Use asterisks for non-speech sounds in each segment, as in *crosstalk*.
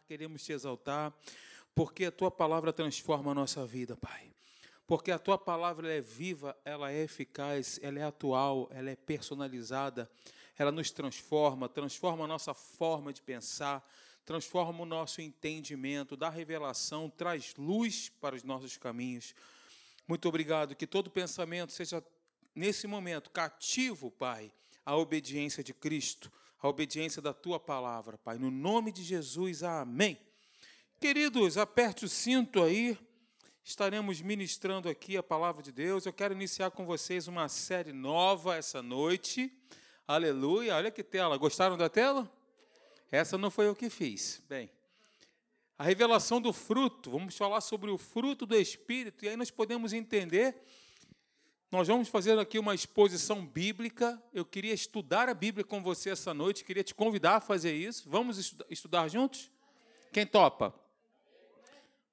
queremos te exaltar, porque a tua palavra transforma a nossa vida, Pai. Porque a tua palavra é viva, ela é eficaz, ela é atual, ela é personalizada, ela nos transforma, transforma a nossa forma de pensar, transforma o nosso entendimento, dá revelação, traz luz para os nossos caminhos. Muito obrigado, que todo pensamento seja, nesse momento, cativo, Pai, à obediência de Cristo, à obediência da tua palavra, Pai. No nome de Jesus, amém. Queridos, aperte o cinto aí, estaremos ministrando aqui a palavra de Deus. Eu quero iniciar com vocês uma série nova essa noite. Aleluia. Olha que tela. Gostaram da tela? Essa não foi eu que fiz. Bem, a revelação do fruto, vamos falar sobre o fruto do Espírito, e aí nós podemos entender. Nós vamos fazer aqui uma exposição bíblica. Eu queria estudar a Bíblia com você essa noite, queria te convidar a fazer isso. Vamos estudar juntos? Quem topa?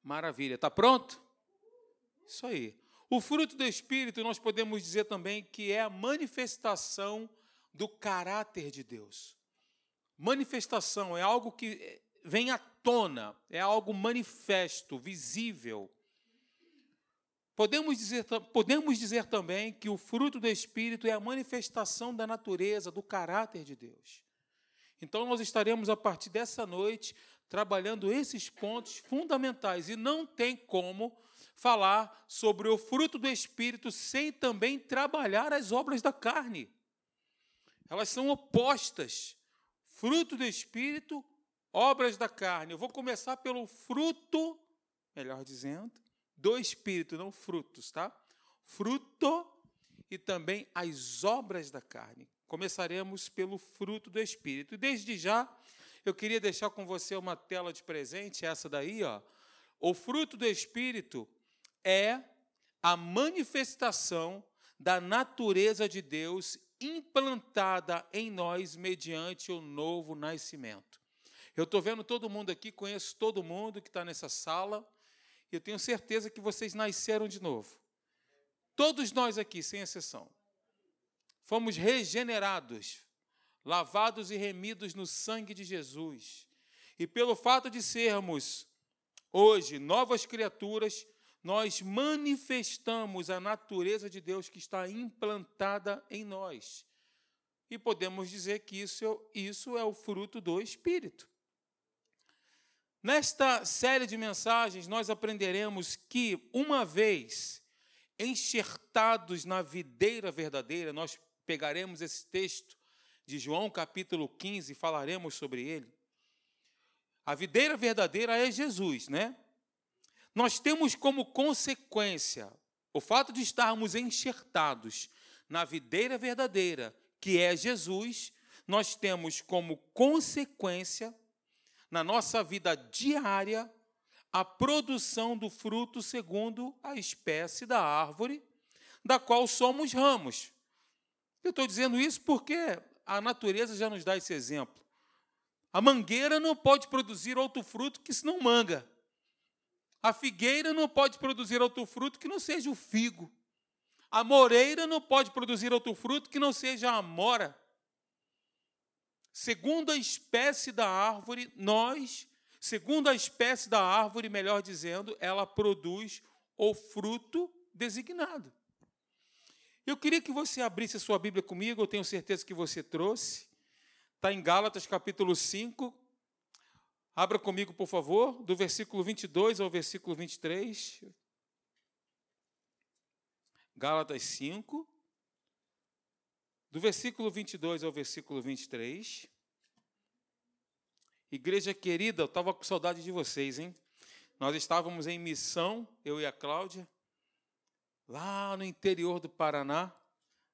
Maravilha. Está pronto? Isso aí. O fruto do Espírito, nós podemos dizer também que é a manifestação do caráter de Deus. Manifestação é algo que vem à tona, é algo manifesto, visível. Podemos dizer, podemos dizer também que o fruto do Espírito é a manifestação da natureza, do caráter de Deus. Então, nós estaremos, a partir dessa noite, trabalhando esses pontos fundamentais. E não tem como falar sobre o fruto do Espírito sem também trabalhar as obras da carne. Elas são opostas. Fruto do Espírito, obras da carne. Eu vou começar pelo fruto, melhor dizendo, do Espírito, não frutos, tá? Fruto e também as obras da carne. Começaremos pelo fruto do Espírito. Desde já, eu queria deixar com você uma tela de presente, essa daí, ó. O fruto do Espírito é a manifestação da natureza de Deus implantada em nós mediante o novo nascimento. Eu estou vendo todo mundo aqui, conheço todo mundo que está nessa sala, eu tenho certeza que vocês nasceram de novo. Todos nós aqui, sem exceção, fomos regenerados, lavados e remidos no sangue de Jesus. E pelo fato de sermos hoje novas criaturas, nós manifestamos a natureza de Deus que está implantada em nós. E podemos dizer que isso, isso é o fruto do Espírito. Nesta série de mensagens, nós aprenderemos que, uma vez enxertados na videira verdadeira, nós pegaremos esse texto de João capítulo 15 e falaremos sobre ele. A videira verdadeira é Jesus, né? nós temos como consequência o fato de estarmos enxertados na videira verdadeira, que é Jesus, nós temos como consequência, na nossa vida diária, a produção do fruto segundo a espécie da árvore, da qual somos ramos. Eu estou dizendo isso porque a natureza já nos dá esse exemplo. A mangueira não pode produzir outro fruto que senão manga. A figueira não pode produzir outro fruto que não seja o figo. A moreira não pode produzir outro fruto que não seja a mora. Segundo a espécie da árvore, nós, segundo a espécie da árvore, melhor dizendo, ela produz o fruto designado. Eu queria que você abrisse a sua Bíblia comigo, eu tenho certeza que você trouxe. Está em Gálatas capítulo 5, Abra comigo, por favor, do versículo 22 ao versículo 23. Gálatas 5, do versículo 22 ao versículo 23. Igreja querida, eu estava com saudade de vocês, hein? Nós estávamos em missão, eu e a Cláudia, lá no interior do Paraná,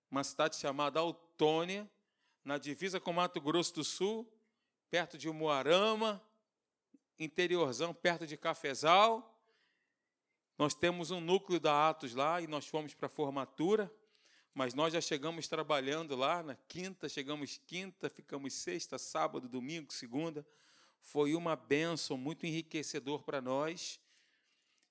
uma cidade chamada Autônia, na divisa com Mato Grosso do Sul, perto de Umuarama, interiorzão, perto de Cafezal. Nós temos um núcleo da Atos lá e nós fomos para a formatura, mas nós já chegamos trabalhando lá na quinta, chegamos quinta, ficamos sexta, sábado, domingo, segunda. Foi uma benção, muito enriquecedor para nós.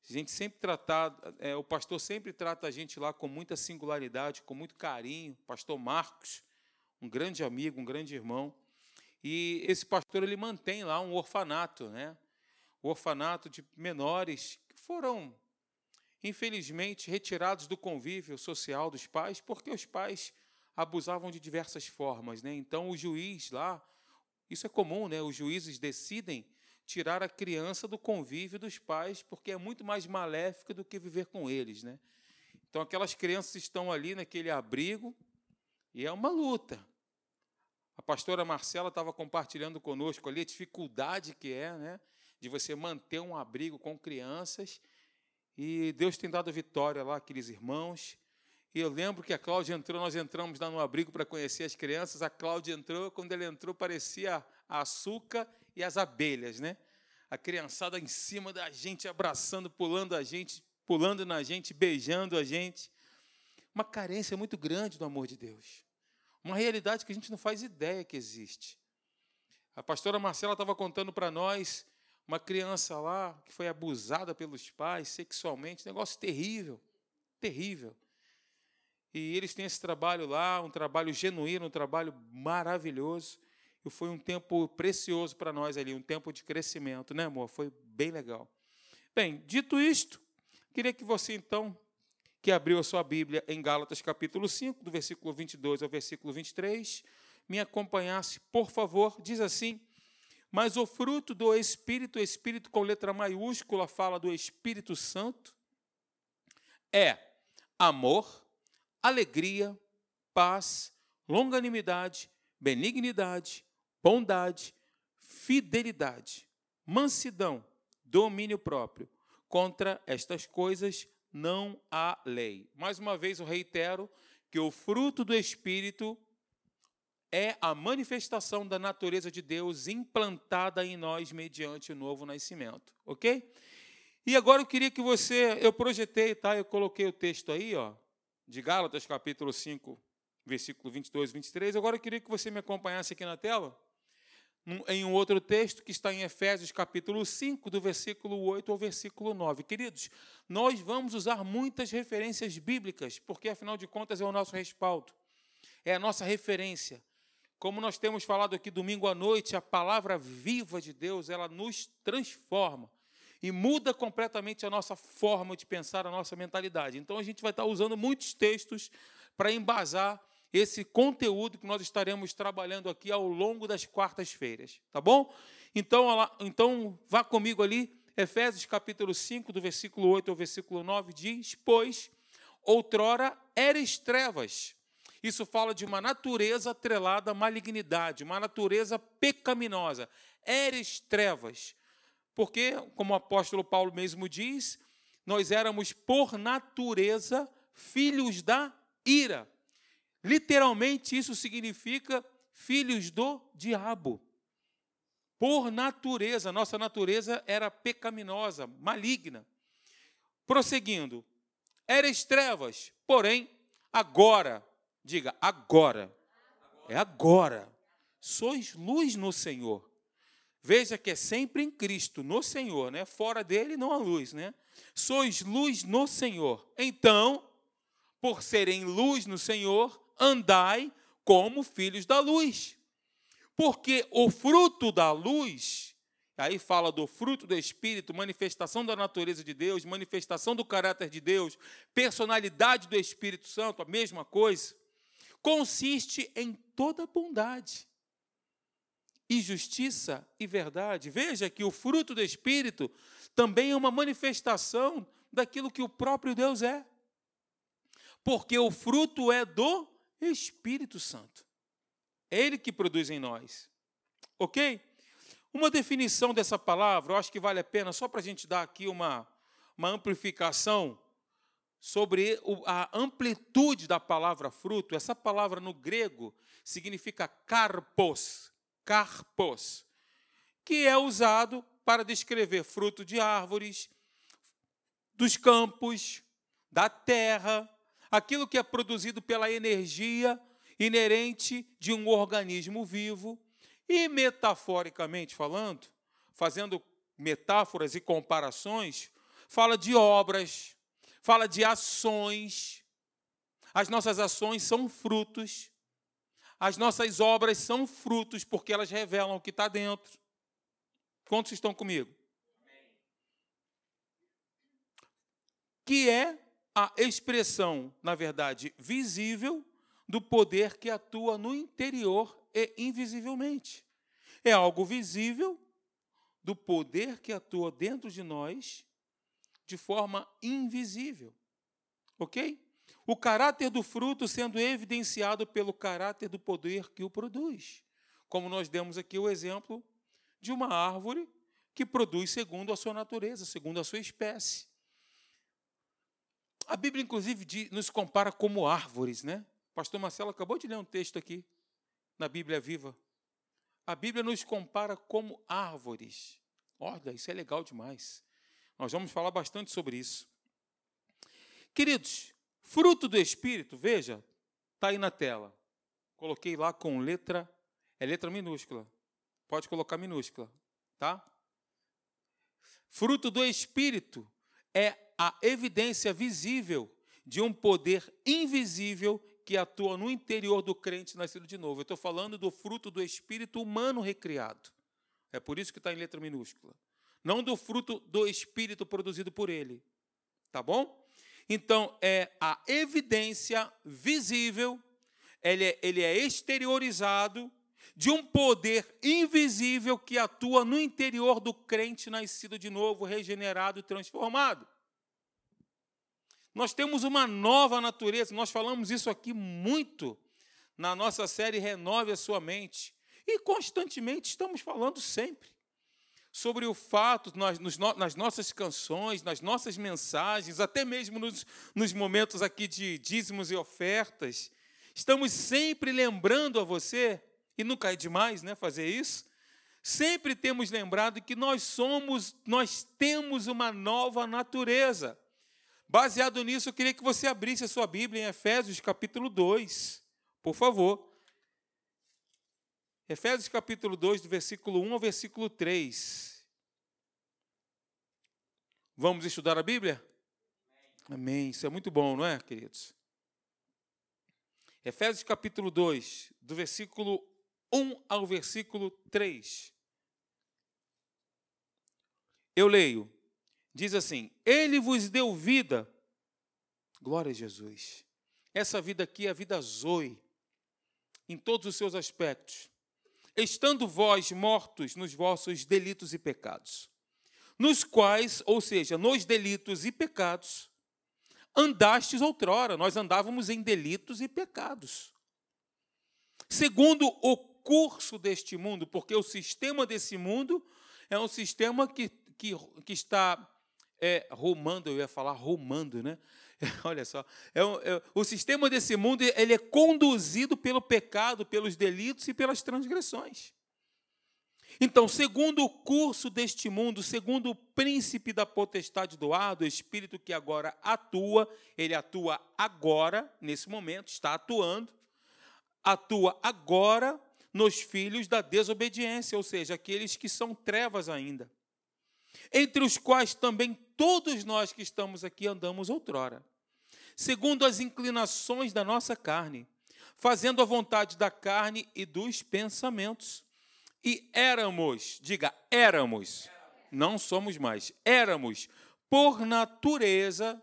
A gente sempre tratado, é, o pastor sempre trata a gente lá com muita singularidade, com muito carinho. Pastor Marcos, um grande amigo, um grande irmão. E esse pastor ele mantém lá um orfanato, né? o orfanato de menores que foram, infelizmente, retirados do convívio social dos pais, porque os pais abusavam de diversas formas. Né? Então, o juiz lá, isso é comum, né? os juízes decidem tirar a criança do convívio dos pais, porque é muito mais maléfico do que viver com eles. Né? Então, aquelas crianças estão ali naquele abrigo e é uma luta. A pastora Marcela estava compartilhando conosco ali a dificuldade que é né, de você manter um abrigo com crianças. E Deus tem dado vitória lá, aqueles irmãos. E eu lembro que a Cláudia entrou, nós entramos lá no abrigo para conhecer as crianças. A Cláudia entrou, quando ela entrou, parecia a açúcar e as abelhas, né? A criançada em cima da gente, abraçando, pulando a gente, pulando na gente, beijando a gente. Uma carência muito grande do amor de Deus. Uma realidade que a gente não faz ideia que existe. A pastora Marcela estava contando para nós uma criança lá que foi abusada pelos pais sexualmente, negócio terrível, terrível. E eles têm esse trabalho lá, um trabalho genuíno, um trabalho maravilhoso. E foi um tempo precioso para nós ali, um tempo de crescimento, né, amor? Foi bem legal. Bem, dito isto, queria que você, então, que abriu a sua Bíblia em Gálatas capítulo 5, do versículo 22 ao versículo 23, me acompanhasse, por favor. Diz assim: Mas o fruto do Espírito, Espírito com letra maiúscula, fala do Espírito Santo, é amor alegria, paz, longanimidade, benignidade, bondade, fidelidade, mansidão, domínio próprio. Contra estas coisas não há lei. Mais uma vez eu reitero que o fruto do Espírito é a manifestação da natureza de Deus implantada em nós mediante o novo nascimento, ok? E agora eu queria que você, eu projetei, tá? Eu coloquei o texto aí, ó de Gálatas, capítulo 5, versículo 22 e 23. Agora eu queria que você me acompanhasse aqui na tela, em um outro texto que está em Efésios, capítulo 5, do versículo 8 ao versículo 9. Queridos, nós vamos usar muitas referências bíblicas, porque afinal de contas é o nosso respaldo, é a nossa referência. Como nós temos falado aqui domingo à noite, a palavra viva de Deus, ela nos transforma e muda completamente a nossa forma de pensar, a nossa mentalidade. Então a gente vai estar usando muitos textos para embasar esse conteúdo que nós estaremos trabalhando aqui ao longo das quartas-feiras, tá bom? Então, então vá comigo ali, Efésios capítulo 5, do versículo 8 ao versículo 9, diz: Pois outrora eres trevas. Isso fala de uma natureza atrelada à malignidade, uma natureza pecaminosa. Eres trevas porque, como o apóstolo Paulo mesmo diz, nós éramos por natureza filhos da ira. Literalmente, isso significa filhos do diabo. Por natureza, nossa natureza era pecaminosa, maligna. Prosseguindo, eres trevas, porém, agora, diga agora, é agora, sois luz no Senhor. Veja que é sempre em Cristo, no Senhor, né? Fora dele não há luz, né? Sois luz no Senhor. Então, por serem luz no Senhor, andai como filhos da luz. Porque o fruto da luz, aí fala do fruto do Espírito, manifestação da natureza de Deus, manifestação do caráter de Deus, personalidade do Espírito Santo, a mesma coisa, consiste em toda bondade e justiça e verdade. Veja que o fruto do Espírito também é uma manifestação daquilo que o próprio Deus é. Porque o fruto é do Espírito Santo. É Ele que produz em nós. Ok? Uma definição dessa palavra, eu acho que vale a pena, só para a gente dar aqui uma, uma amplificação sobre a amplitude da palavra fruto. Essa palavra no grego significa carpos, carpos, que é usado para descrever fruto de árvores, dos campos, da terra, aquilo que é produzido pela energia inerente de um organismo vivo. E metaforicamente falando, fazendo metáforas e comparações, fala de obras, fala de ações. As nossas ações são frutos. As nossas obras são frutos porque elas revelam o que está dentro. Quantos estão comigo? Que é a expressão, na verdade, visível do poder que atua no interior e invisivelmente. É algo visível do poder que atua dentro de nós de forma invisível. Ok? O caráter do fruto sendo evidenciado pelo caráter do poder que o produz. Como nós demos aqui o exemplo de uma árvore que produz segundo a sua natureza, segundo a sua espécie. A Bíblia, inclusive, nos compara como árvores, né? Pastor Marcelo acabou de ler um texto aqui na Bíblia Viva. A Bíblia nos compara como árvores. Olha, isso é legal demais. Nós vamos falar bastante sobre isso. Queridos, fruto do Espírito, veja, está aí na tela. Coloquei lá com letra, é letra minúscula. Pode colocar minúscula, tá? Fruto do Espírito é a evidência visível de um poder invisível que atua no interior do crente nascido de novo. Eu estou falando do fruto do espírito humano recriado. É por isso que está em letra minúscula. Não do fruto do espírito produzido por ele. Tá bom? Então, é a evidência visível, ele é, ele é exteriorizado de um poder invisível que atua no interior do crente nascido de novo, regenerado e transformado. Nós temos uma nova natureza, nós falamos isso aqui muito na nossa série Renove a Sua Mente. E constantemente estamos falando sempre sobre o fato, nos, nas nossas canções, nas nossas mensagens, até mesmo nos, nos momentos aqui de dízimos e ofertas, estamos sempre lembrando a você, e nunca é demais né, fazer isso, sempre temos lembrado que nós somos, nós temos uma nova natureza. Baseado nisso, eu queria que você abrisse a sua Bíblia em Efésios capítulo 2, por favor. Efésios capítulo 2, do versículo 1 ao versículo 3. Vamos estudar a Bíblia? Amém. Isso é muito bom, não é, queridos? Efésios capítulo 2, do versículo 1 ao versículo 3. Eu leio diz assim: Ele vos deu vida. Glória a Jesus. Essa vida aqui é a vida Zoe, em todos os seus aspectos. Estando vós mortos nos vossos delitos e pecados, nos quais, ou seja, nos delitos e pecados, andastes outrora, nós andávamos em delitos e pecados. Segundo o curso deste mundo, porque o sistema desse mundo é um sistema que, que, que está é, romando, eu ia falar romando, né? *laughs* Olha só, é, é, o sistema desse mundo ele é conduzido pelo pecado, pelos delitos e pelas transgressões. Então, segundo o curso deste mundo, segundo o príncipe da potestade do ar, do espírito que agora atua, ele atua agora, nesse momento, está atuando, atua agora nos filhos da desobediência, ou seja, aqueles que são trevas ainda entre os quais também todos nós que estamos aqui andamos outrora, segundo as inclinações da nossa carne, fazendo a vontade da carne e dos pensamentos. E éramos, diga, éramos, não somos mais, éramos, por natureza,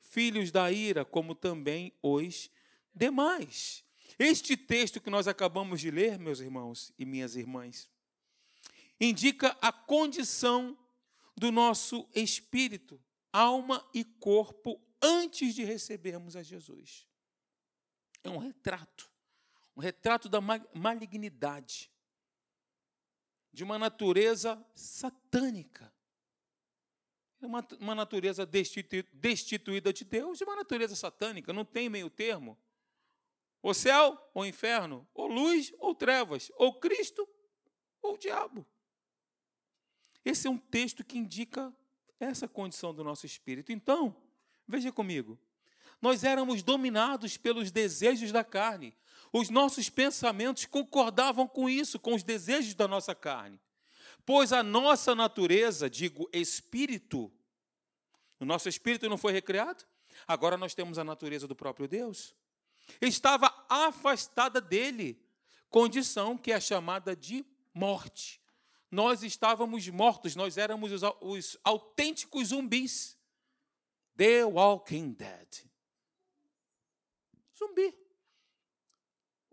filhos da ira, como também os demais. Este texto que nós acabamos de ler, meus irmãos e minhas irmãs, indica a condição do nosso espírito, alma e corpo antes de recebermos a Jesus. É um retrato, um retrato da malignidade, de uma natureza satânica. É uma, uma natureza destituída de Deus e uma natureza satânica, não tem meio termo. O céu ou inferno, ou luz ou trevas, ou Cristo ou diabo. Esse é um texto que indica essa condição do nosso espírito. Então, veja comigo. Nós éramos dominados pelos desejos da carne. Os nossos pensamentos concordavam com isso, com os desejos da nossa carne. Pois a nossa natureza, digo espírito, o nosso espírito não foi recriado? Agora nós temos a natureza do próprio Deus. Estava afastada dele, condição que é chamada de morte nós estávamos mortos, nós éramos os, os autênticos zumbis. The Walking Dead. Zumbi.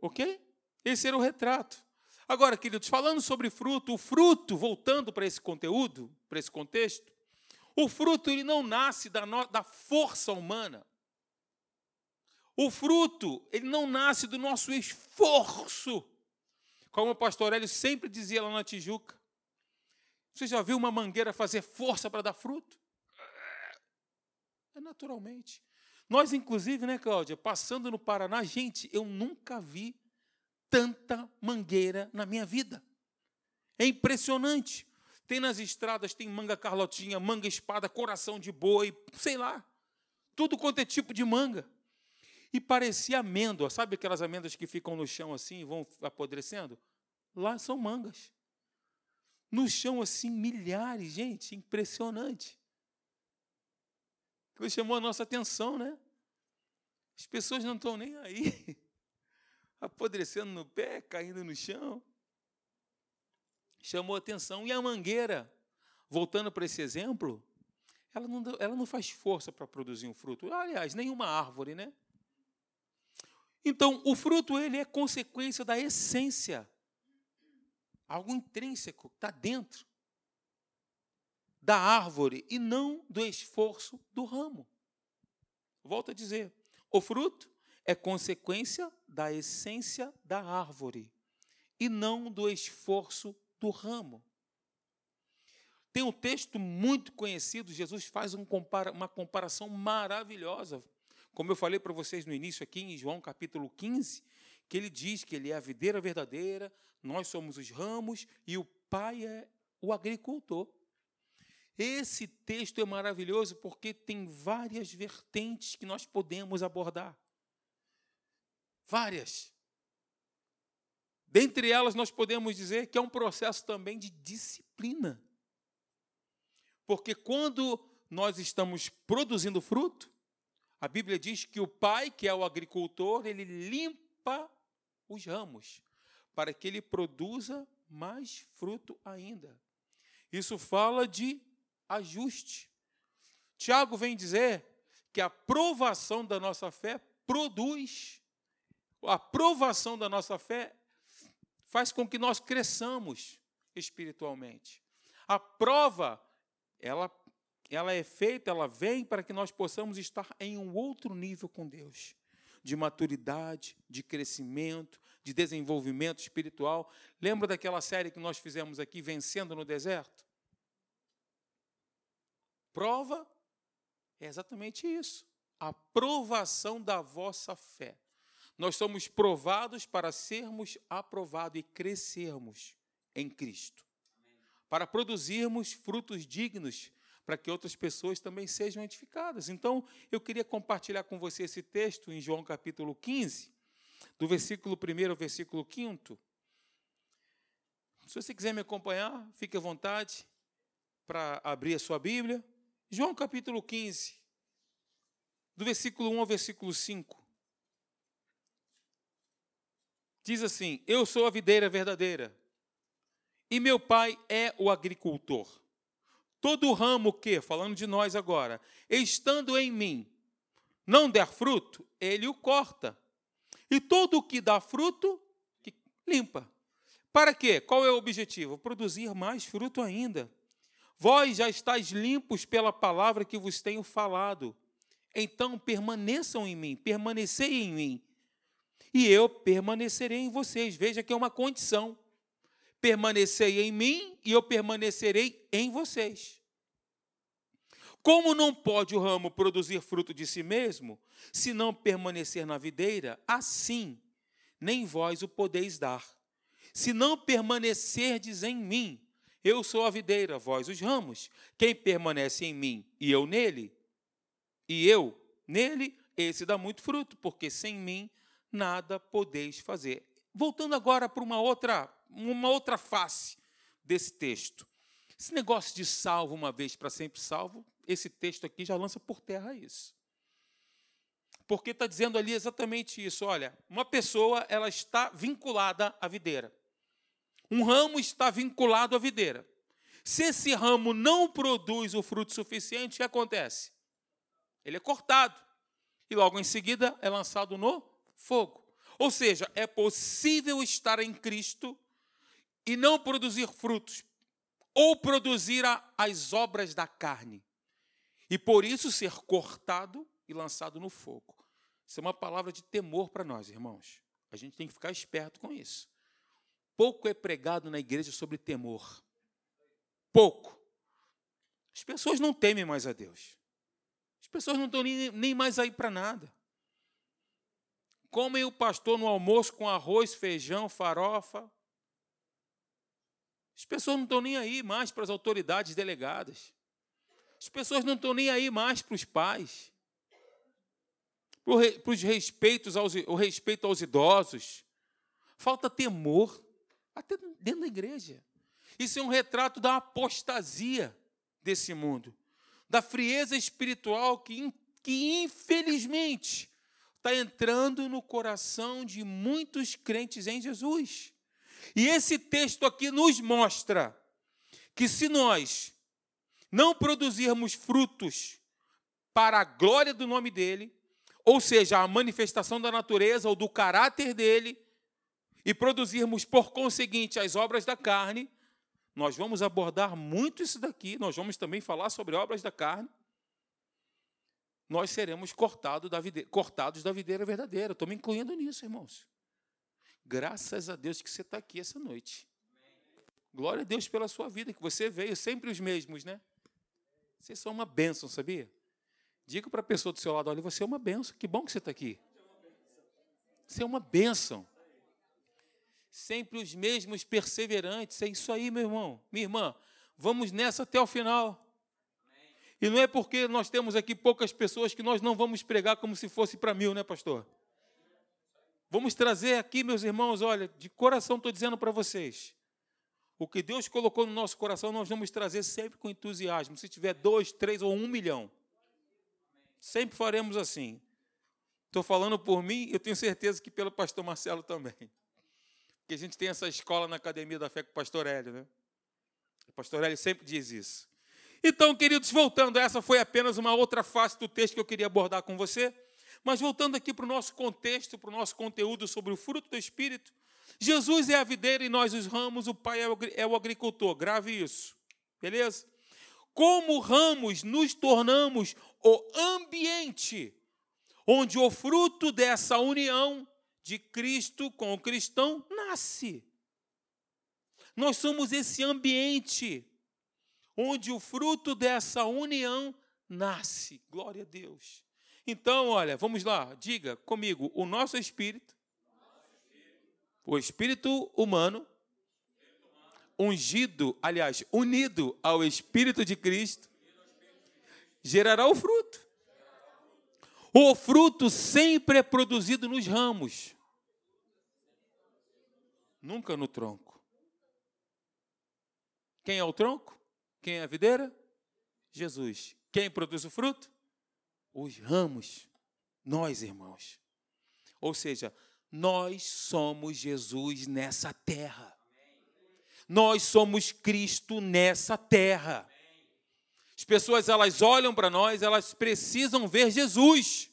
Ok? Esse era o retrato. Agora, queridos, falando sobre fruto, o fruto, voltando para esse conteúdo, para esse contexto, o fruto ele não nasce da, no, da força humana. O fruto, ele não nasce do nosso esforço. Como o pastor Hélio sempre dizia lá na Tijuca. Você já viu uma mangueira fazer força para dar fruto? É naturalmente. Nós, inclusive, né, Cláudia, passando no Paraná, gente, eu nunca vi tanta mangueira na minha vida. É impressionante. Tem nas estradas, tem manga carlotinha, manga espada, coração de boi, sei lá. Tudo quanto é tipo de manga. E parecia amêndoa, sabe aquelas amêndoas que ficam no chão assim e vão apodrecendo? Lá são mangas. No chão, assim, milhares, gente, impressionante. Que chamou a nossa atenção, né? As pessoas não estão nem aí. *laughs* apodrecendo no pé, caindo no chão. Chamou atenção. E a mangueira, voltando para esse exemplo, ela não, ela não faz força para produzir um fruto. Aliás, nenhuma árvore, né? Então, o fruto ele é consequência da essência, algo intrínseco, está dentro da árvore e não do esforço do ramo. Volto a dizer, o fruto é consequência da essência da árvore e não do esforço do ramo. Tem um texto muito conhecido, Jesus faz um compara uma comparação maravilhosa. Como eu falei para vocês no início aqui em João capítulo 15, que ele diz que ele é a videira verdadeira, nós somos os ramos e o Pai é o agricultor. Esse texto é maravilhoso porque tem várias vertentes que nós podemos abordar. Várias. Dentre elas, nós podemos dizer que é um processo também de disciplina. Porque quando nós estamos produzindo fruto, a Bíblia diz que o pai, que é o agricultor, ele limpa os ramos para que ele produza mais fruto ainda. Isso fala de ajuste. Tiago vem dizer que a provação da nossa fé produz a aprovação da nossa fé faz com que nós cresçamos espiritualmente. A prova, ela, ela é feita, ela vem para que nós possamos estar em um outro nível com Deus, de maturidade, de crescimento, de desenvolvimento espiritual. Lembra daquela série que nós fizemos aqui, Vencendo no Deserto? Prova é exatamente isso. A provação da vossa fé nós somos provados para sermos aprovados e crescermos em Cristo. Para produzirmos frutos dignos, para que outras pessoas também sejam edificadas. Então, eu queria compartilhar com você esse texto em João capítulo 15, do versículo 1 ao versículo 5. Se você quiser me acompanhar, fique à vontade para abrir a sua Bíblia. João capítulo 15, do versículo 1 ao versículo 5. diz assim: Eu sou a videira verdadeira, e meu pai é o agricultor. Todo ramo que, falando de nós agora, estando em mim, não der fruto, ele o corta. E todo o que dá fruto, limpa. Para quê? Qual é o objetivo? Produzir mais fruto ainda. Vós já estáis limpos pela palavra que vos tenho falado. Então permaneçam em mim, permanecei em mim, e eu permanecerei em vocês. Veja que é uma condição. Permanecei em mim e eu permanecerei em vocês. Como não pode o ramo produzir fruto de si mesmo, se não permanecer na videira, assim nem vós o podeis dar. Se não permanecerdes em mim, eu sou a videira, vós os ramos. Quem permanece em mim e eu nele, e eu nele, esse dá muito fruto, porque sem mim nada podeis fazer. Voltando agora para uma outra, uma outra face desse texto. Esse negócio de salvo uma vez para sempre salvo, esse texto aqui já lança por terra isso. Porque está dizendo ali exatamente isso. Olha, uma pessoa ela está vinculada à videira. Um ramo está vinculado à videira. Se esse ramo não produz o fruto suficiente, o que acontece? Ele é cortado. E logo em seguida é lançado no fogo. Ou seja, é possível estar em Cristo e não produzir frutos, ou produzir as obras da carne. E por isso ser cortado e lançado no fogo. Isso é uma palavra de temor para nós, irmãos. A gente tem que ficar esperto com isso. Pouco é pregado na igreja sobre temor. Pouco. As pessoas não temem mais a Deus. As pessoas não estão nem, nem mais aí para nada. Comem o pastor no almoço com arroz, feijão, farofa. As pessoas não estão nem aí mais para as autoridades delegadas. As pessoas não estão nem aí mais para os pais para os respeitos aos, o respeito aos idosos. Falta temor, até dentro da igreja. Isso é um retrato da apostasia desse mundo, da frieza espiritual que, que infelizmente, está entrando no coração de muitos crentes em Jesus. E esse texto aqui nos mostra que se nós não produzirmos frutos para a glória do nome dele, ou seja, a manifestação da natureza ou do caráter dele, e produzirmos, por conseguinte, as obras da carne, nós vamos abordar muito isso daqui, nós vamos também falar sobre obras da carne. Nós seremos cortados da videira, cortados da videira verdadeira. Estou me incluindo nisso, irmãos. Graças a Deus que você está aqui essa noite. Glória a Deus pela sua vida, que você veio sempre os mesmos, né? Vocês são uma bênção, sabia? Diga para a pessoa do seu lado: olha, você é uma benção. Que bom que você está aqui. Você é uma bênção. Sempre os mesmos perseverantes. É isso aí, meu irmão, minha irmã. Vamos nessa até o final. E não é porque nós temos aqui poucas pessoas que nós não vamos pregar como se fosse para mil, né, pastor? Vamos trazer aqui, meus irmãos, olha, de coração estou dizendo para vocês. O que Deus colocou no nosso coração, nós vamos trazer sempre com entusiasmo. Se tiver dois, três ou um milhão. Sempre faremos assim. Estou falando por mim, eu tenho certeza que pelo pastor Marcelo também. Porque a gente tem essa escola na Academia da Fé com o pastor Hélio, né? O pastor Hélio sempre diz isso. Então, queridos, voltando, essa foi apenas uma outra face do texto que eu queria abordar com você. Mas voltando aqui para o nosso contexto, para o nosso conteúdo sobre o fruto do Espírito, Jesus é a videira e nós os ramos, o Pai é o agricultor. Grave isso, beleza? como ramos, nos tornamos o ambiente onde o fruto dessa união de Cristo com o cristão nasce. Nós somos esse ambiente onde o fruto dessa união nasce. Glória a Deus. Então, olha, vamos lá, diga comigo: o nosso espírito, o espírito humano, ungido, aliás, unido ao Espírito de Cristo, gerará o fruto. O fruto sempre é produzido nos ramos, nunca no tronco. Quem é o tronco? Quem é a videira? Jesus. Quem produz o fruto? Os ramos. Nós, irmãos. Ou seja, nós somos Jesus nessa terra. Nós somos Cristo nessa terra. As pessoas elas olham para nós, elas precisam ver Jesus.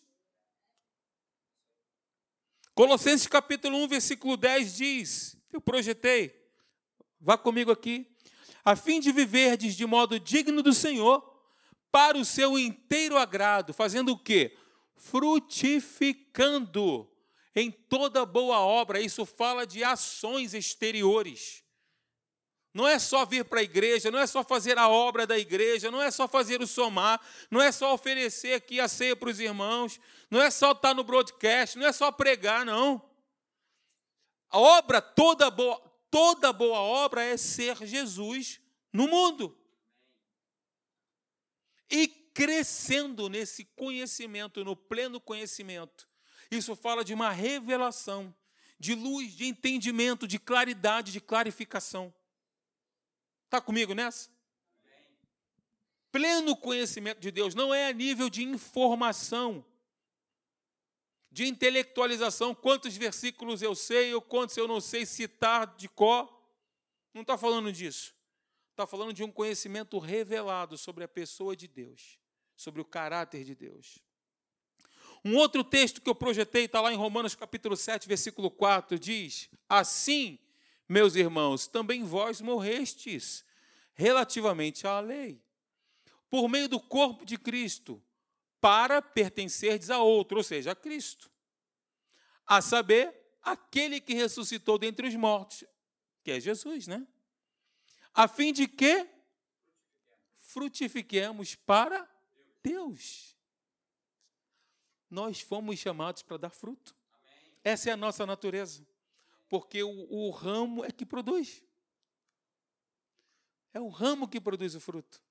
Colossenses capítulo 1, versículo 10 diz: Eu projetei, vá comigo aqui, a fim de viverdes de modo digno do Senhor, para o seu inteiro agrado, fazendo o quê? Frutificando em toda boa obra. Isso fala de ações exteriores. Não é só vir para a igreja, não é só fazer a obra da igreja, não é só fazer o somar, não é só oferecer aqui a ceia para os irmãos, não é só estar no broadcast, não é só pregar, não. A obra, toda boa, toda boa obra é ser Jesus no mundo. E crescendo nesse conhecimento, no pleno conhecimento. Isso fala de uma revelação, de luz, de entendimento, de claridade, de clarificação. Está comigo nessa? Pleno conhecimento de Deus não é a nível de informação, de intelectualização, quantos versículos eu sei ou quantos eu não sei citar de cor. Não está falando disso. Está falando de um conhecimento revelado sobre a pessoa de Deus, sobre o caráter de Deus. Um outro texto que eu projetei está lá em Romanos capítulo 7, versículo 4, diz: Assim, meus irmãos, também vós morrestes relativamente à lei, por meio do corpo de Cristo, para pertencerdes a outro, ou seja, a Cristo. A saber, aquele que ressuscitou dentre os mortos, que é Jesus, né? A fim de que frutifiquemos para Deus. Nós fomos chamados para dar fruto. Essa é a nossa natureza. Porque o, o ramo é que produz. É o ramo que produz o fruto.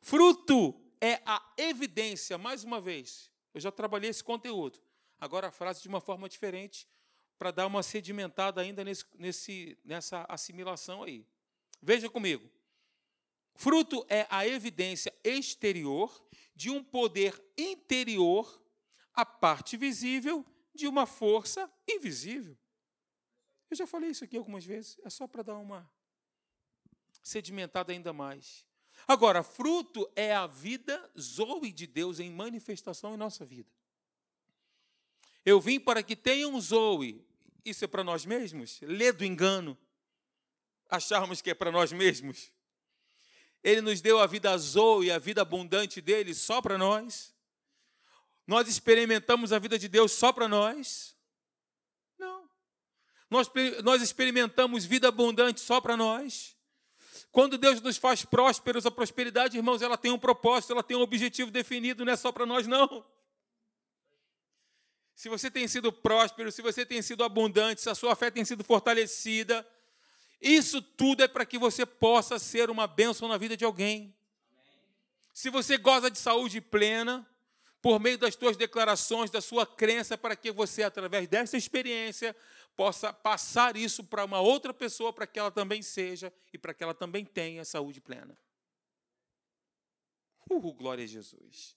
Fruto é a evidência, mais uma vez. Eu já trabalhei esse conteúdo. Agora a frase de uma forma diferente para dar uma sedimentada ainda nesse, nesse, nessa assimilação aí. Veja comigo. Fruto é a evidência exterior de um poder interior, a parte visível de uma força invisível. Eu já falei isso aqui algumas vezes, é só para dar uma sedimentada ainda mais. Agora, fruto é a vida zoe de Deus em manifestação em nossa vida. Eu vim para que tenham zoe. Isso é para nós mesmos? Lê do engano. Acharmos que é para nós mesmos. Ele nos deu a vida azul e a vida abundante dele só para nós? Nós experimentamos a vida de Deus só para nós? Não. Nós, nós experimentamos vida abundante só para nós? Quando Deus nos faz prósperos, a prosperidade, irmãos, ela tem um propósito, ela tem um objetivo definido, não é só para nós, não. Se você tem sido próspero, se você tem sido abundante, se a sua fé tem sido fortalecida, isso tudo é para que você possa ser uma bênção na vida de alguém. Se você goza de saúde plena, por meio das suas declarações, da sua crença, para que você, através dessa experiência, possa passar isso para uma outra pessoa, para que ela também seja e para que ela também tenha saúde plena. Uh, glória a Jesus.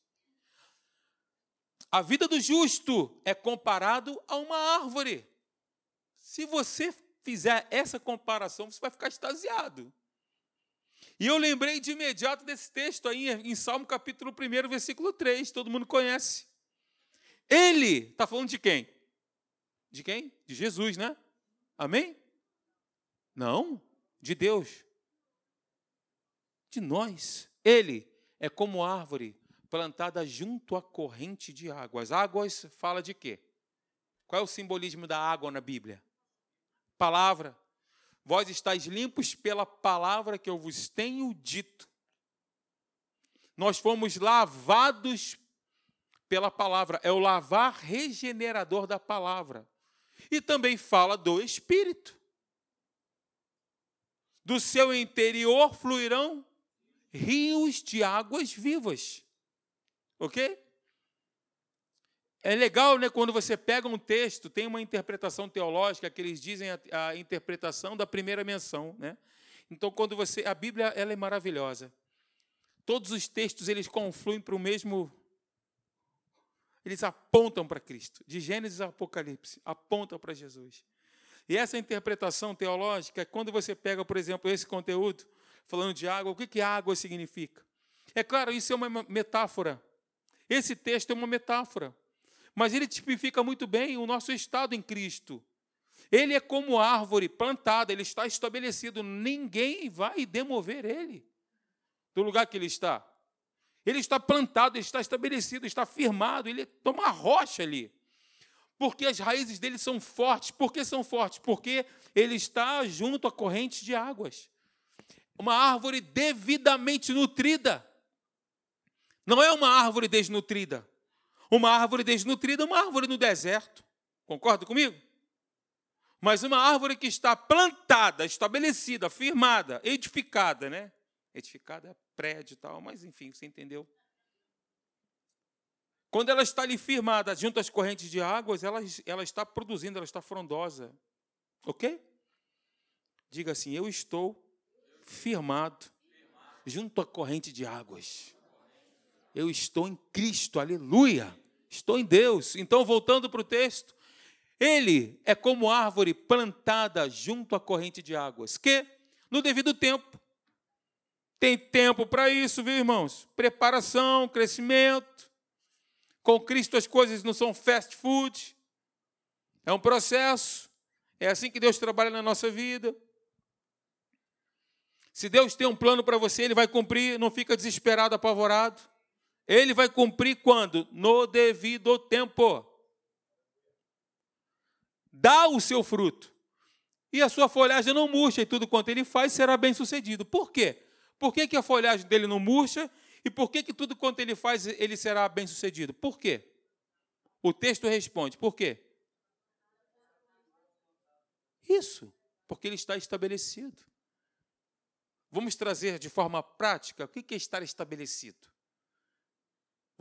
A vida do justo é comparado a uma árvore. Se você fizer essa comparação, você vai ficar extasiado. E eu lembrei de imediato desse texto aí em Salmo capítulo 1, versículo 3, todo mundo conhece. Ele está falando de quem? De quem? De Jesus, né? Amém? Não, de Deus. De nós. Ele é como árvore plantada junto à corrente de águas. Águas fala de quê? Qual é o simbolismo da água na Bíblia? Palavra. Vós estáis limpos pela palavra que eu vos tenho dito. Nós fomos lavados pela palavra, é o lavar regenerador da palavra. E também fala do Espírito. Do seu interior fluirão rios de águas vivas. Ok? É legal, né, quando você pega um texto, tem uma interpretação teológica que eles dizem a, a interpretação da primeira menção, né? Então, quando você, a Bíblia, ela é maravilhosa. Todos os textos eles confluem para o mesmo eles apontam para Cristo. De Gênesis a Apocalipse, apontam para Jesus. E essa interpretação teológica, quando você pega, por exemplo, esse conteúdo, falando de água, o que, que água significa? É claro, isso é uma metáfora. Esse texto é uma metáfora mas ele tipifica muito bem o nosso estado em Cristo. Ele é como árvore plantada, ele está estabelecido, ninguém vai demover ele do lugar que ele está. Ele está plantado, ele está estabelecido, está firmado, ele toma rocha ali. Porque as raízes dele são fortes. Por que são fortes? Porque ele está junto a correntes de águas. Uma árvore devidamente nutrida. Não é uma árvore desnutrida. Uma árvore desnutrida, uma árvore no deserto. Concorda comigo? Mas uma árvore que está plantada, estabelecida, firmada, edificada, né? Edificada é prédio e tal, mas enfim, você entendeu. Quando ela está ali firmada junto às correntes de águas, ela, ela está produzindo, ela está frondosa. Ok? Diga assim: Eu estou firmado junto à corrente de águas. Eu estou em Cristo, aleluia. Estou em Deus. Então, voltando para o texto, ele é como árvore plantada junto à corrente de águas, que, no devido tempo, Tem tempo para isso, viu, irmãos? Preparação, crescimento. Com Cristo as coisas não são fast food. É um processo. É assim que Deus trabalha na nossa vida. Se Deus tem um plano para você, Ele vai cumprir, não fica desesperado, apavorado. Ele vai cumprir quando? No devido tempo. Dá o seu fruto. E a sua folhagem não murcha, e tudo quanto ele faz será bem sucedido. Por quê? Por que, que a folhagem dele não murcha e por que, que tudo quanto ele faz ele será bem sucedido? Por quê? O texto responde: por quê? Isso, porque ele está estabelecido. Vamos trazer de forma prática o que é estar estabelecido.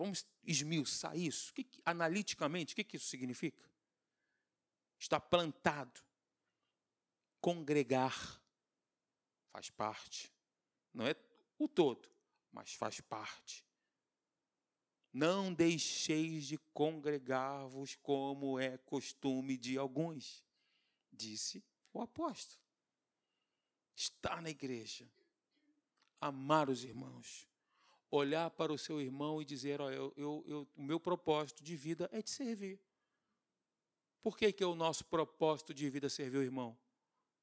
Vamos esmiuçar isso. Que, analiticamente, o que isso significa? Está plantado. Congregar faz parte. Não é o todo, mas faz parte. Não deixeis de congregar-vos como é costume de alguns, disse o apóstolo. Estar na igreja, amar os irmãos, olhar para o seu irmão e dizer: oh, eu, eu, eu, o meu propósito de vida é te servir. Por que, que é o nosso propósito de vida servir o irmão?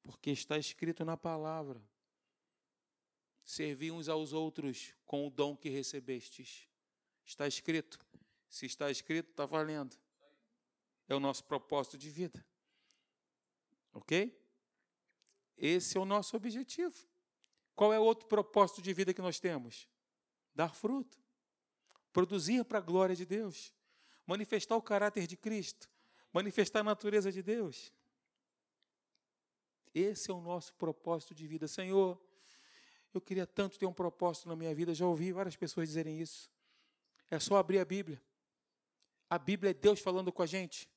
Porque está escrito na palavra. Servi uns aos outros com o dom que recebestes. Está escrito. Se está escrito, está valendo. É o nosso propósito de vida. Ok? Esse é o nosso objetivo. Qual é o outro propósito de vida que nós temos? Dar fruto. Produzir para a glória de Deus. Manifestar o caráter de Cristo. Manifestar a natureza de Deus. Esse é o nosso propósito de vida. Senhor, eu queria tanto ter um propósito na minha vida, já ouvi várias pessoas dizerem isso. É só abrir a Bíblia. A Bíblia é Deus falando com a gente.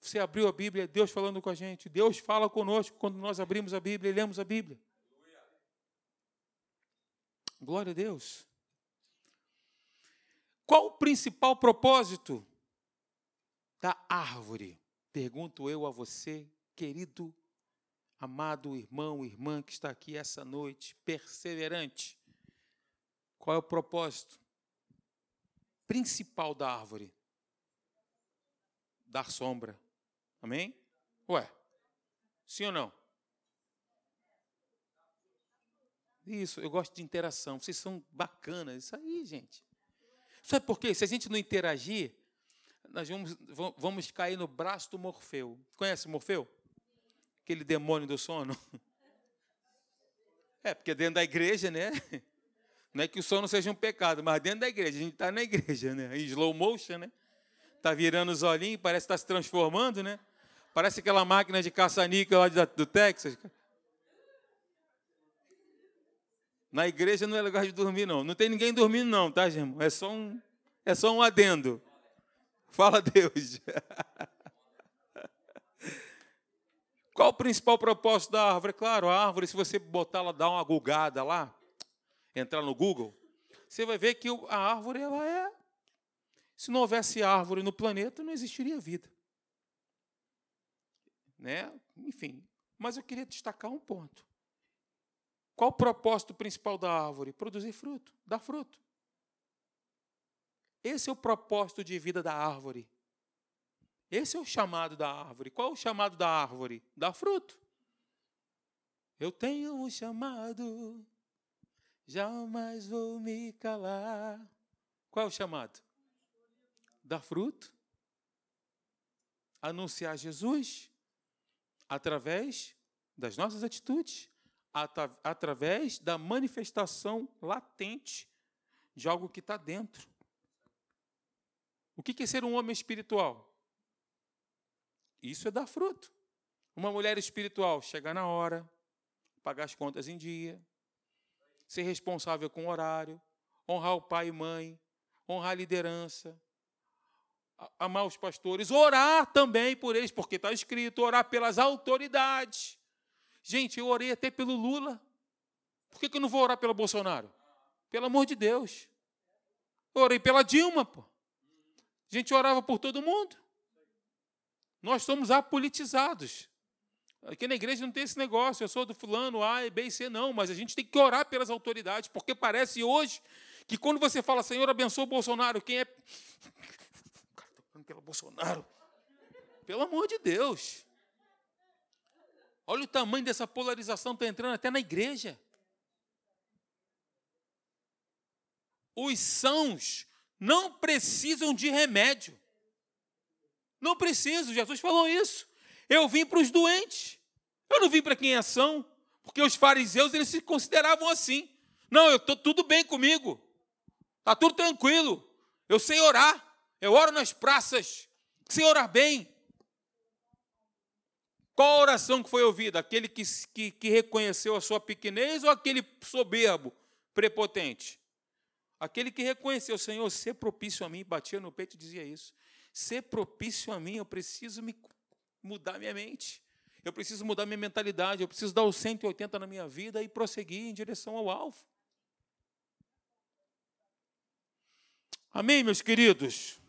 Você abriu a Bíblia, é Deus falando com a gente. Deus fala conosco quando nós abrimos a Bíblia e lemos a Bíblia. Glória a Deus. Qual o principal propósito da árvore? Pergunto eu a você, querido amado irmão, irmã que está aqui essa noite, perseverante. Qual é o propósito principal da árvore? Dar sombra. Amém? Ué, sim ou não? Isso, eu gosto de interação. Vocês são bacanas. Isso aí, gente. Sabe por quê? Se a gente não interagir, nós vamos, vamos cair no braço do Morfeu. Conhece Morfeu? aquele demônio do sono? *laughs* É, porque dentro da igreja, né? *laughs* Não é que o sono seja um pecado, mas dentro da igreja, a gente está na igreja, né? Em slow motion, né? Está virando os olhinhos, parece que está se transformando, né? Parece aquela máquina de caça-níquel lá do Texas. Na igreja não é lugar de dormir, não. Não tem ninguém dormindo, não, tá, irmão? É só um, é só um adendo. Fala *laughs* Deus. Qual o principal propósito da árvore? Claro, a árvore, se você botar ela, dar uma gulgada lá, entrar no Google, você vai ver que a árvore, ela é. Se não houvesse árvore no planeta, não existiria vida. Né? Enfim, mas eu queria destacar um ponto. Qual o propósito principal da árvore? Produzir fruto, dar fruto. Esse é o propósito de vida da árvore. Esse é o chamado da árvore. Qual é o chamado da árvore? Dar fruto. Eu tenho um chamado, jamais vou me calar. Qual é o chamado? Dar fruto. Anunciar Jesus através das nossas atitudes, através da manifestação latente de algo que está dentro. O que é ser um homem espiritual? Isso é dar fruto. Uma mulher espiritual, chegar na hora, pagar as contas em dia, ser responsável com o horário, honrar o pai e mãe, honrar a liderança, amar os pastores, orar também por eles, porque está escrito, orar pelas autoridades. Gente, eu orei até pelo Lula. Por que, que eu não vou orar pelo Bolsonaro? Pelo amor de Deus. Eu orei pela Dilma, pô. A gente orava por todo mundo. Nós somos apolitizados. Aqui na igreja não tem esse negócio, eu sou do fulano A, B e C, não, mas a gente tem que orar pelas autoridades, porque parece hoje que quando você fala, Senhor, abençoa o Bolsonaro, quem é. *laughs* O cara está falando pelo Bolsonaro. Pelo amor de Deus. Olha o tamanho dessa polarização, está entrando até na igreja. Os sãos não precisam de remédio. Não preciso, Jesus falou isso. Eu vim para os doentes. Eu não vim para quem é são, porque os fariseus eles se consideravam assim. Não, eu estou tudo bem comigo. Está tudo tranquilo. Eu sei orar. Eu oro nas praças. Sei orar bem. Qual a oração que foi ouvida? Aquele que, que, que reconheceu a sua pequenez ou aquele soberbo, prepotente? Aquele que reconheceu, Senhor, ser propício a mim, batia no peito e dizia isso. Ser propício a mim, eu preciso me mudar minha mente. Eu preciso mudar minha mentalidade, eu preciso dar os 180 na minha vida e prosseguir em direção ao alvo. Amém, meus queridos?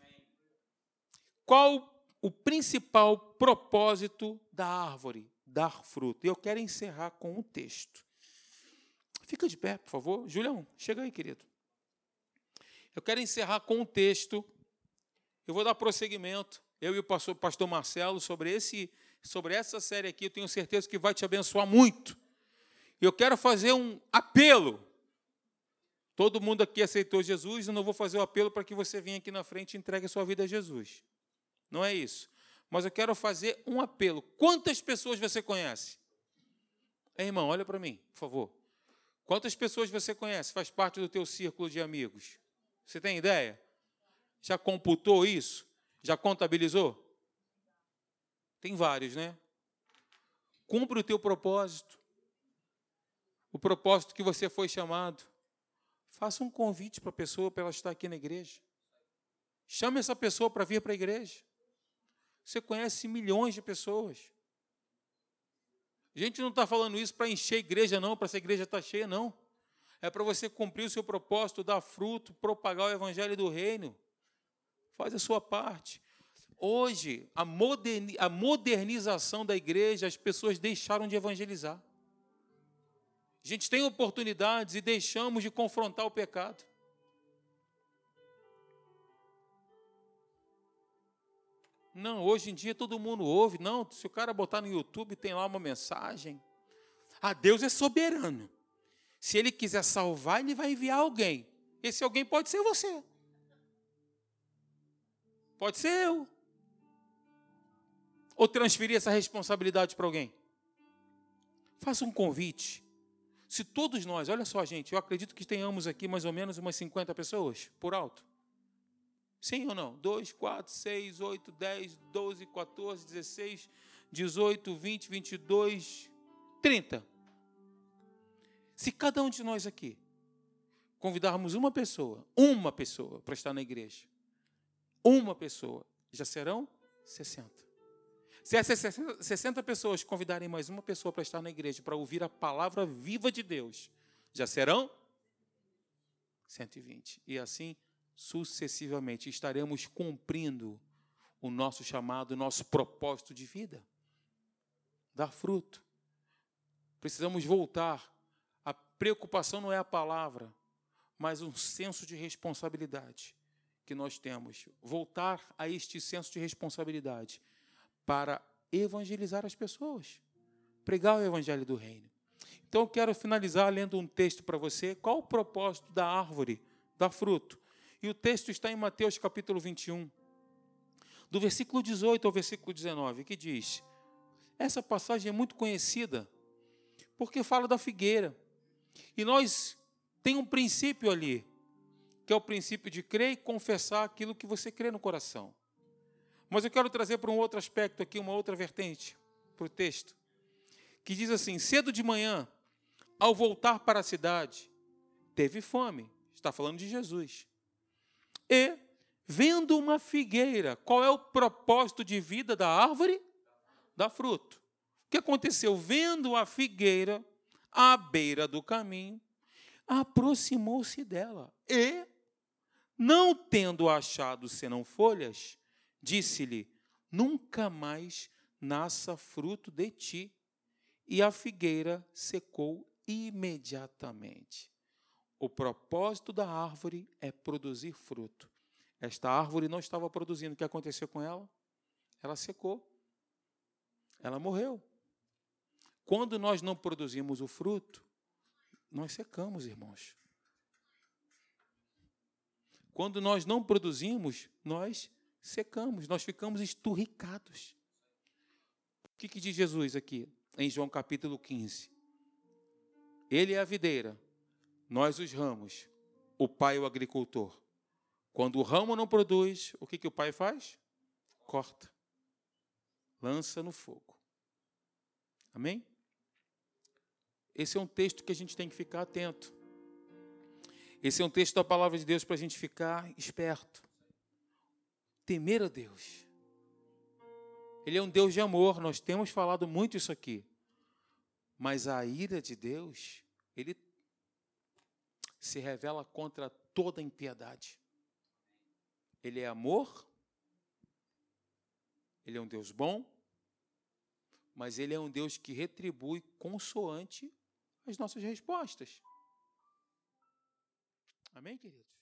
Qual o principal propósito da árvore? Dar fruto. Eu quero encerrar com um texto. Fica de pé, por favor. Julião, chega aí, querido. Eu quero encerrar com um texto. Eu vou dar prosseguimento eu e o pastor, pastor Marcelo, sobre, esse, sobre essa série aqui, eu tenho certeza que vai te abençoar muito. Eu quero fazer um apelo. Todo mundo aqui aceitou Jesus, eu não vou fazer o apelo para que você venha aqui na frente e entregue a sua vida a Jesus. Não é isso. Mas eu quero fazer um apelo. Quantas pessoas você conhece? Ei, irmão, olha para mim, por favor. Quantas pessoas você conhece? Faz parte do teu círculo de amigos? Você tem ideia? Já computou isso? Já contabilizou? Tem vários, né? Cumpre o teu propósito. O propósito que você foi chamado. Faça um convite para a pessoa para ela estar aqui na igreja. Chame essa pessoa para vir para a igreja. Você conhece milhões de pessoas. A gente não está falando isso para encher a igreja, não, para essa igreja estar tá cheia, não. É para você cumprir o seu propósito, dar fruto, propagar o evangelho do reino. Faz a sua parte. Hoje, a, moderni a modernização da igreja, as pessoas deixaram de evangelizar. A gente tem oportunidades e deixamos de confrontar o pecado. Não, hoje em dia todo mundo ouve. Não, se o cara botar no YouTube, tem lá uma mensagem. Ah, Deus é soberano. Se ele quiser salvar, ele vai enviar alguém. Esse alguém pode ser você. Pode ser eu. Ou transferir essa responsabilidade para alguém. Faça um convite. Se todos nós, olha só, gente, eu acredito que tenhamos aqui mais ou menos umas 50 pessoas, por alto. Sim ou não? 2, 4, 6, 8, 10, 12, 14, 16, 18, 20, 22, 30. Se cada um de nós aqui convidarmos uma pessoa, uma pessoa para estar na igreja, uma pessoa, já serão 60. Se essas 60 pessoas convidarem mais uma pessoa para estar na igreja, para ouvir a palavra viva de Deus, já serão 120. E assim sucessivamente estaremos cumprindo o nosso chamado, o nosso propósito de vida. Dar fruto. Precisamos voltar. A preocupação não é a palavra, mas um senso de responsabilidade que nós temos, voltar a este senso de responsabilidade para evangelizar as pessoas, pregar o evangelho do reino. Então eu quero finalizar lendo um texto para você. Qual o propósito da árvore, da fruto? E o texto está em Mateus capítulo 21, do versículo 18 ao versículo 19, que diz: Essa passagem é muito conhecida, porque fala da figueira. E nós tem um princípio ali, que é o princípio de crer e confessar aquilo que você crê no coração. Mas eu quero trazer para um outro aspecto aqui, uma outra vertente para o texto, que diz assim: cedo de manhã, ao voltar para a cidade, teve fome. Está falando de Jesus. E, vendo uma figueira, qual é o propósito de vida da árvore? Dá fruto. O que aconteceu? Vendo a figueira à beira do caminho, aproximou-se dela e não tendo achado senão folhas, disse-lhe: Nunca mais nasça fruto de ti. e a figueira secou imediatamente. O propósito da árvore é produzir fruto. Esta árvore não estava produzindo. O que aconteceu com ela? Ela secou. Ela morreu. Quando nós não produzimos o fruto, nós secamos, irmãos. Quando nós não produzimos, nós secamos, nós ficamos esturricados. O que, que diz Jesus aqui em João capítulo 15? Ele é a videira, nós os ramos, o pai o agricultor. Quando o ramo não produz, o que, que o pai faz? Corta, lança no fogo. Amém? Esse é um texto que a gente tem que ficar atento. Esse é um texto da palavra de Deus para a gente ficar esperto. Temer a Deus. Ele é um Deus de amor, nós temos falado muito isso aqui. Mas a ira de Deus, ele se revela contra toda impiedade. Ele é amor, ele é um Deus bom, mas ele é um Deus que retribui consoante as nossas respostas. Amém, queridos?